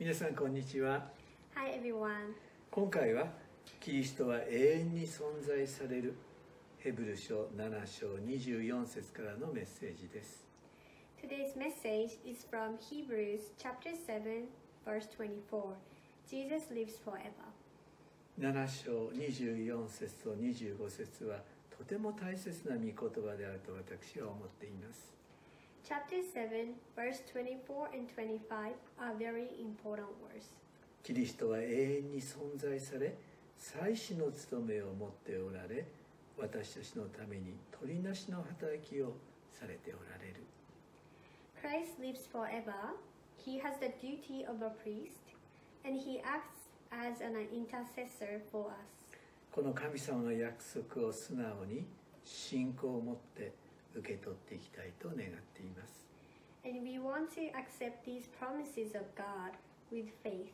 皆さんこんにちは Hi everyone. 今回はキリストは永遠に存在されるヘブル書7章24節からのメッセージです Today's message is from Hebrews chapter 7 verse 24. Jesus lives forever. 7章24節と25節はとても大切な御言葉であると私は思っています Chapter 7 verse 24 and 25 are very important words. キリストは永遠に存在され祭司の務めを持っておられ私たちのために取りなしの働きをされておられる Christ lives forever. He has the duty of a priest and he acts as an intercessor for us. この神様の約束を素直に信仰を持って 受け取っていきたいと願っています And we want to accept these promises of God with faith.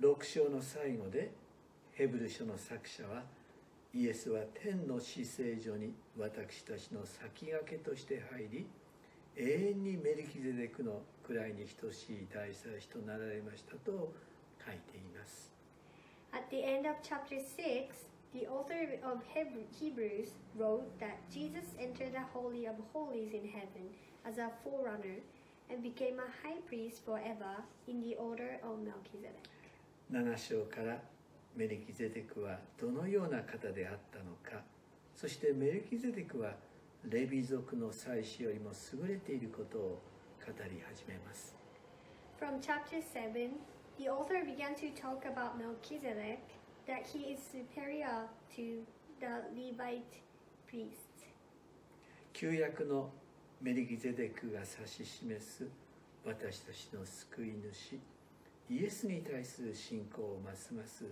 6章の最後でヘブル書の作者はイエスは天の死聖所に私たちの先駆けとして入り永遠にメリキゼデクの位に等しい大祭司となられましたと書いています At the end of chapter 6, the author of Heb- Hebrews wrote that Jesus entered the Holy of Holies in heaven as a forerunner and became a high priest forever in the order of Melchizedek. 7章からメリキゼデクはどのような方であったのかそしてメリキゼデクはレビ族の祭司よりも優れていることを語り始めます From chapter 7, the author began to talk about Melchizedek, that he is superior to the Levite priests. 旧約のメリキゼデクが指し示す私たちの救い主イエスに対する信仰をますます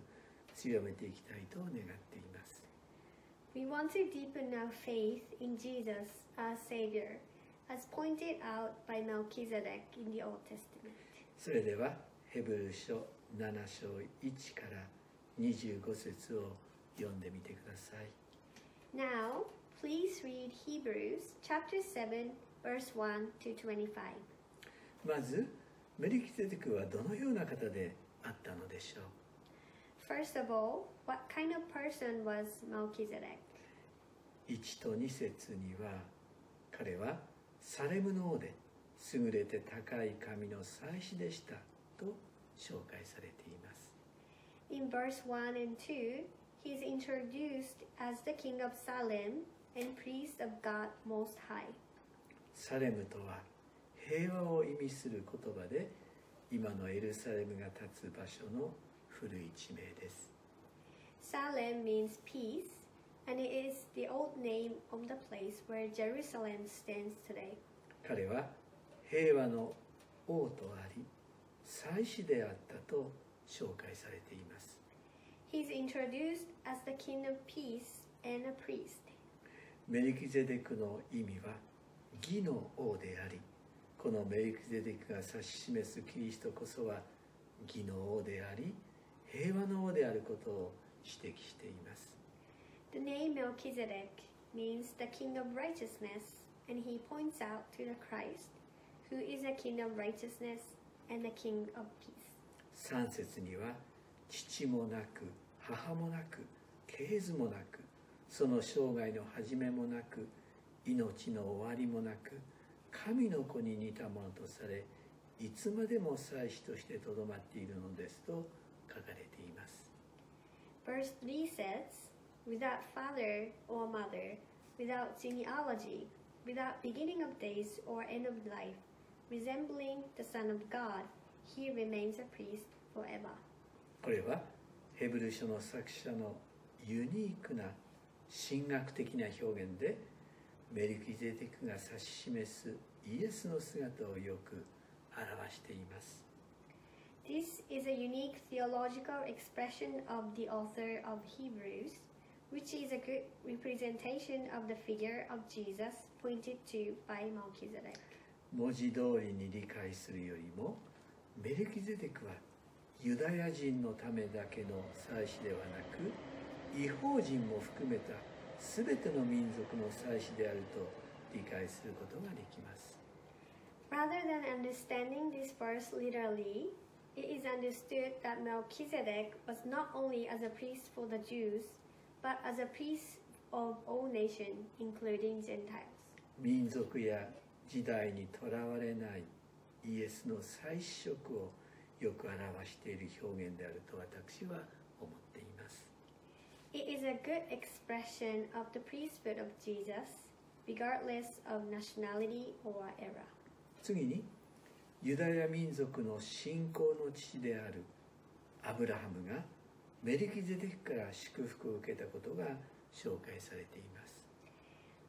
強めていきたいと願っています We want to deepen our faith in Jesus, our Savior, as pointed out by Melchizedek in the Old Testament. それではヘブル書7章1から25節を読んでみてください Now, please read Hebrews chapter 7, verse 1 to 25. まずメリキゼデクはどのような方であったのでしょう First of all, what kind of person was Melchizedek? 1と2節には彼はサレムの王で優れて高い神の祭司でしたと紹介されています In verse 1 and 2, he is introduced as the king of Salem and priest of God Most High. サレムとは平和を意味する言葉で今のエルサレムが立つ場所の古い地名です Salem means peace, and it is the old name of the place where Jerusalem stands today. 彼は平和の王とあり祭司であったと 紹介されています He's introduced as the king of peace and a priest. メリキゼデクの意味は義の王でありこのメリキゼデクが指し示すキリストこそは義の王であり平和の王であることを指摘しています The name Melchizedek means the king of righteousness, and he points out to the Christ, who is a king of righteousness and the king of peace. 3節には父もなく母もなく系図もなくその生涯の始めもなく命の終わりもなく神の子に似たものとされいつまでも祭司としてとどまっているのですと書かれています Verse 3 says, Without father or mother, without genealogy, without beginning of days or end of life, resembling the Son of God, he remains a priest forever. これはヘブル書の作者のユニークな神学的な表現でメリキゼデクが指し示すイエスの姿をよく表しています This is a unique theological expression of the author of Hebrews, which is a good representation of the figure of Jesus pointed to by Melchizedek. 文字通りに理解するよりもメリキゼデクはユダヤ人のためだけの祭司ではなく違法人も含めた全ての民族の祭司であると理解することができます Rather than understanding this verse literally, It is understood that Melchizedek was not only as a priest for the Jews, but as a priest of all nations, including Gentiles. 民族や時代にとらわれないイエスの再試食をよく表している表現であると私は思っています。It is a good expression of the priesthood of Jesus, regardless of nationality or era. 次にユダヤ民族の信仰の父であるアブラハムがメリキゼデクから祝福を受けたことが紹介されています。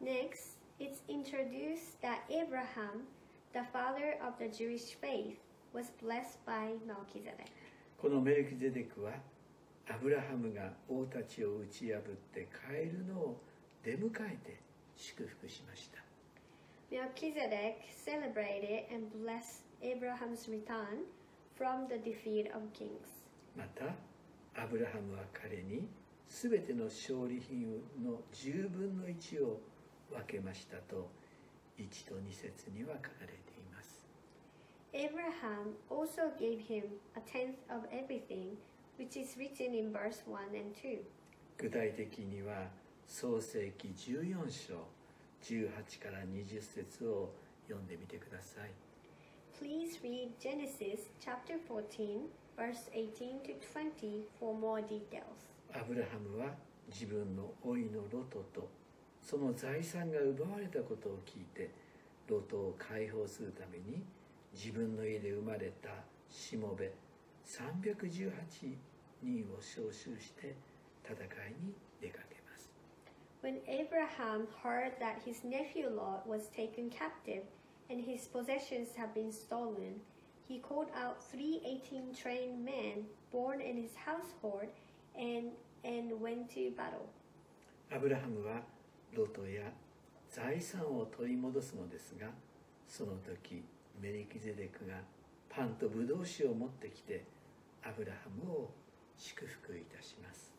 Next, it's introduced that Abraham, the father of the Jewish faith, was blessed by Melchizedek. このメルキゼデクはアブラハムが王たちを打ち破って帰るのを出迎えて祝福しました。Melchizedek celebrated and blessed Abraham's return from the defeat of kings. またアブラハムは彼に全ての勝利品の10分の1を分けましたと1と2節には書かれています。Abraham also gave him a tenth of everything, which is written in verse 1 and 2. 具体的には創世記14章18から20節を読んでみてください Please read Genesis chapter 14, verse 18 to 20 for more details. アブラハムは自分の老いのロトとその財産が奪われたことを聞いてロトを解放するために自分の家で生まれたしもべ318人を召集して戦いに出かけます When Abraham heard that his nephew Lot was taken captive and his possessions had been stolen, he called out three 18 trained men born in his household and, and went to battle. アブラハムはロトや財産を取り戻すのですがその時メリキゼデクがパンとブドウ酒を持ってきてアブラハムを祝福いたします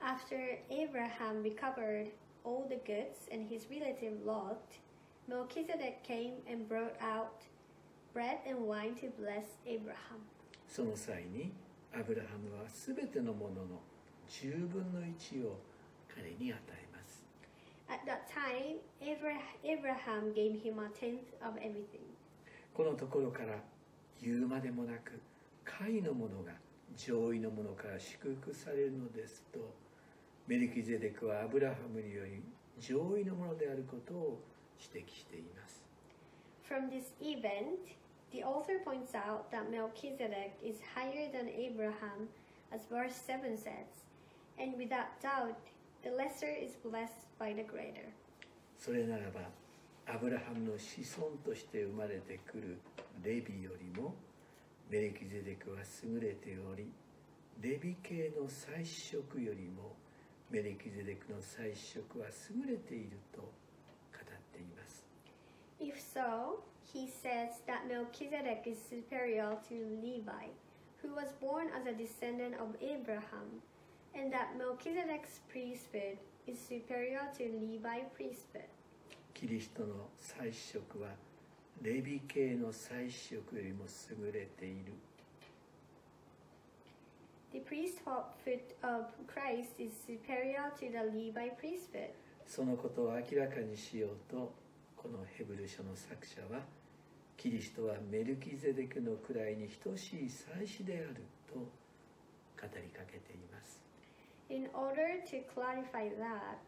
After Abraham recovered all the goods and his relative Lot, Melchizedek came and brought out bread and wine to bless Abraham. その際にアブラハムは全てのものの10分の1を彼に与えます At that time, Abra- Abraham gave him a tenth of everything. このところから言うまでもなく下位のものが上位のものから祝福されるのですとメルキゼデクはアブラハムにより上位のものであることを指摘しています From this event, the author points out that Melchizedek is higher than Abraham, as verse 7 says, and without doubt, the lesser is blessed by the greater. それならばアブラハムの子孫として生まれてくるレビよりもメルキゼデクは優れておりレビ系の祭司職よりもメルキゼデクの祭司職は優れていると語っています If so, he says that Melchizedek is superior to Levi, who was born as a descendant of Abraham, and that Melchizedek's priesthood is superior to Levi priesthood. キリストの祭司職はレビ系の祭司職よりも優れている The priesthood of Christ is superior to the Levi priesthood. そのことを明らかにしようとこのヘブル書の作者はキリストはメルキゼデクの位に等しい祭司であると語りかけています In order to clarify that,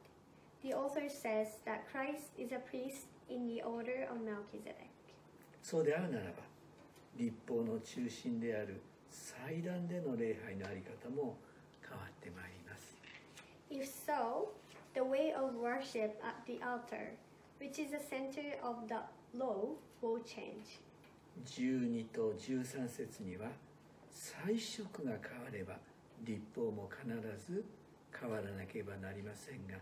the author says that Christ is a priest in the order of Melchizedek. そうであるならば立法の中心である祭壇での礼拝のあり方も変わってまいります If so, the way of worship at the altar, which is the center of the law, will change. 12と13節には祭司職が変われば立法も必ず変わらなければなりませんが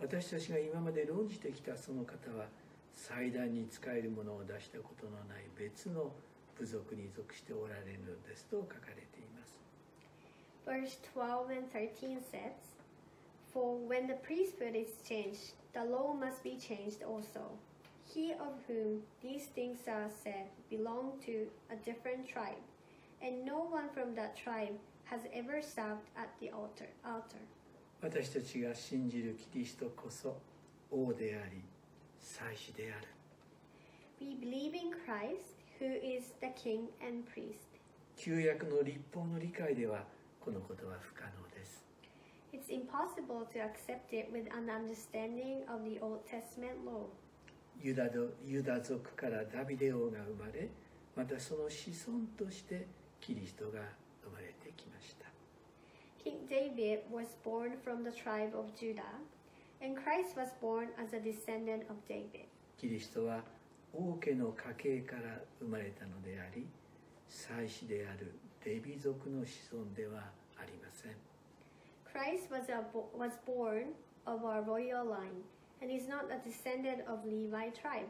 私たちが今まで論じてきたその方は祭壇に使えるものを出したことのない別の部族に属しておられるのですと書かれています Verse 12 and 13 says, For when the priesthood is changed, the law must be changed also. He of whom these things are said belonged to a different tribe, and no one from that tribe has ever served at the altar. altar. 私たちが信じるキリストこそ王であり祭司である We believe in Christ, who is the King and priest. 旧約の立法の理解ではこのことは不可能です It's impossible to accept it with an understanding of the Old Testament law. ユダドユダ族からダビデ王が生まれまたその子孫としてキリストが生まれてきました King David was born from the tribe of Judah, and Christ was born as a descendant of David. キリストは王家の家系から生まれたのであり祭司であるレビ族の子孫ではありません Christ was, a, was born of a royal line and is not a descendant of Levi tribe.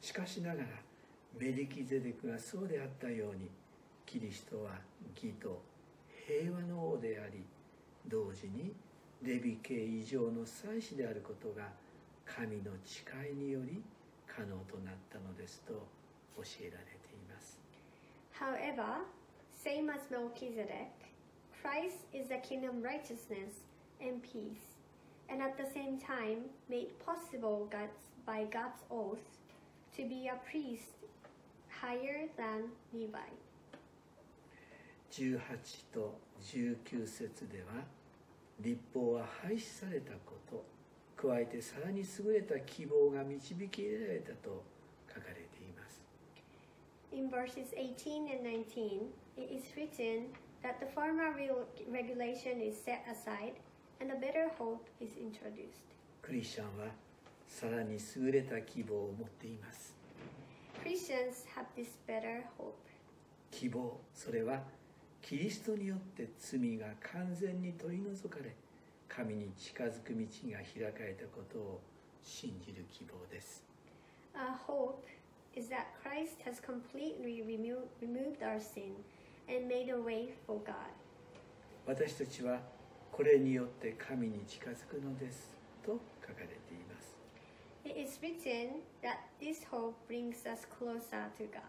しかしながらメリキゼデクがそうであったようにキリストは義と平和の王であり同時にレビ系以上の祭司であることが神の誓いにより可能となったのですと教えられています However, same as Melchizedek, Christ is the king of righteousness and peace, and at the same time made possible God's, by God's oath to be a priest higher than Levi. 18と19節では立法は廃止されたこと加えてさらに優れた希望が導き入れられたと書かれています In verses 18 and 19, it is written that the former regulation is set aside and a better hope is introduced. クリスチャンはさらに優れた希望を持っています Christians have this better hope. 希望それはキリストによって罪が完全に取り除かれ神に近づく道が開かれたことを信じる希望です Our hope is that Christ has completely remo- removed our sin and made a way for God. 私たちはこれによって神に近づくのですと書かれています It is written that this hope brings us closer to God.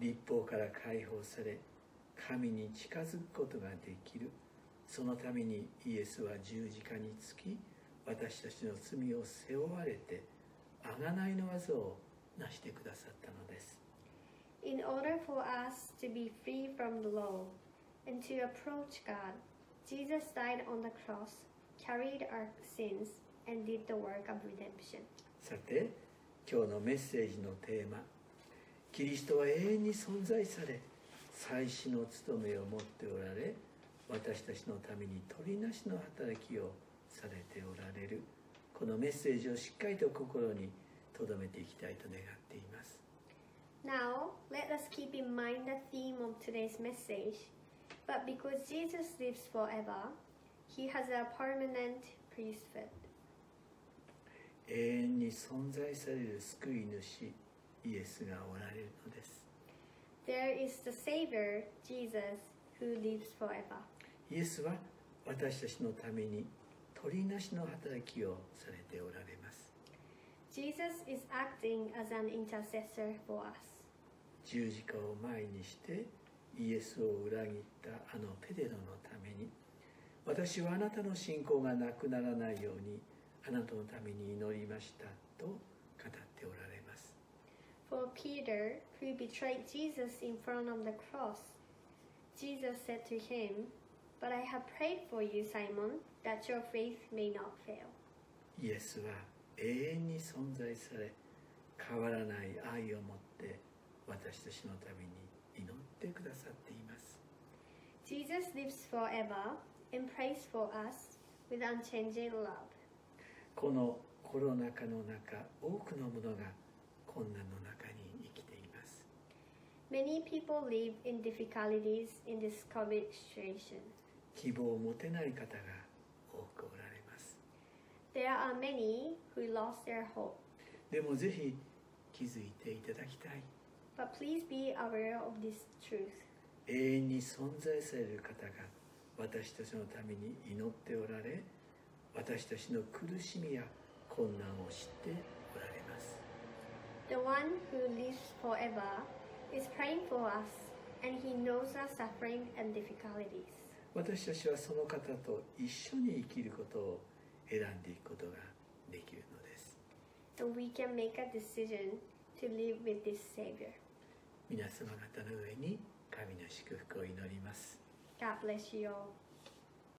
立法から解放され神に近づくことができるそのためにイエスは十字架につき私たちの罪を背負われて贖いの技を成してくださったのです In order for us to be free from the law and to approach God, Jesus died on the cross, carried our sins, and did the work of redemption. さて今日のメッセージのテーマ「キリストは永遠に存在され祭司の務めを持っておられ私たちのために取りなしの働きをされておられる」このメッセージをしっかりと心に留めていきたいと願っています Now, let us keep in mind the theme of today's message. But because Jesus lives forever, he has a permanent priesthood. 永遠に存在される救い主イエスがおられるのです There is the Savior, Jesus, who lives forever. イエスは私たちのために取りなしの働きをされておられます Jesus is acting as an intercessor for us. 十字架を前にしてイエスを裏切ったあのペテロのために私はあなたの信仰がなくならないようにあなたのために祈りましたと語っておられます For Peter, who betrayed Jesus in front of the cross, Jesus said to him, But I have prayed for you, Simon, that your faith may not fail. イエスは永遠に存在され変わらない愛を持って私たちのために祈ってくださっています Jesus lives forever and prays for us with unchanging love. このコロナ禍の中多くの者が 困難の中に生きています Many people live in difficulties in this COVID situation. 希望を持てない方が多くおられます There are many who lost their hope, でもぜひ気づいていただきたい but please be aware of this truth. 永遠に存在される方が私たちのために祈っておられ私たちの苦しみや困難を知って The one who lives forever is praying for us and He knows our suffering and difficulties. 私たちはその方と一緒に生きることを選んでいくことができるのです And we can make a decision to live with this Savior. 皆様方の上に神の祝福を祈ります God bless you all.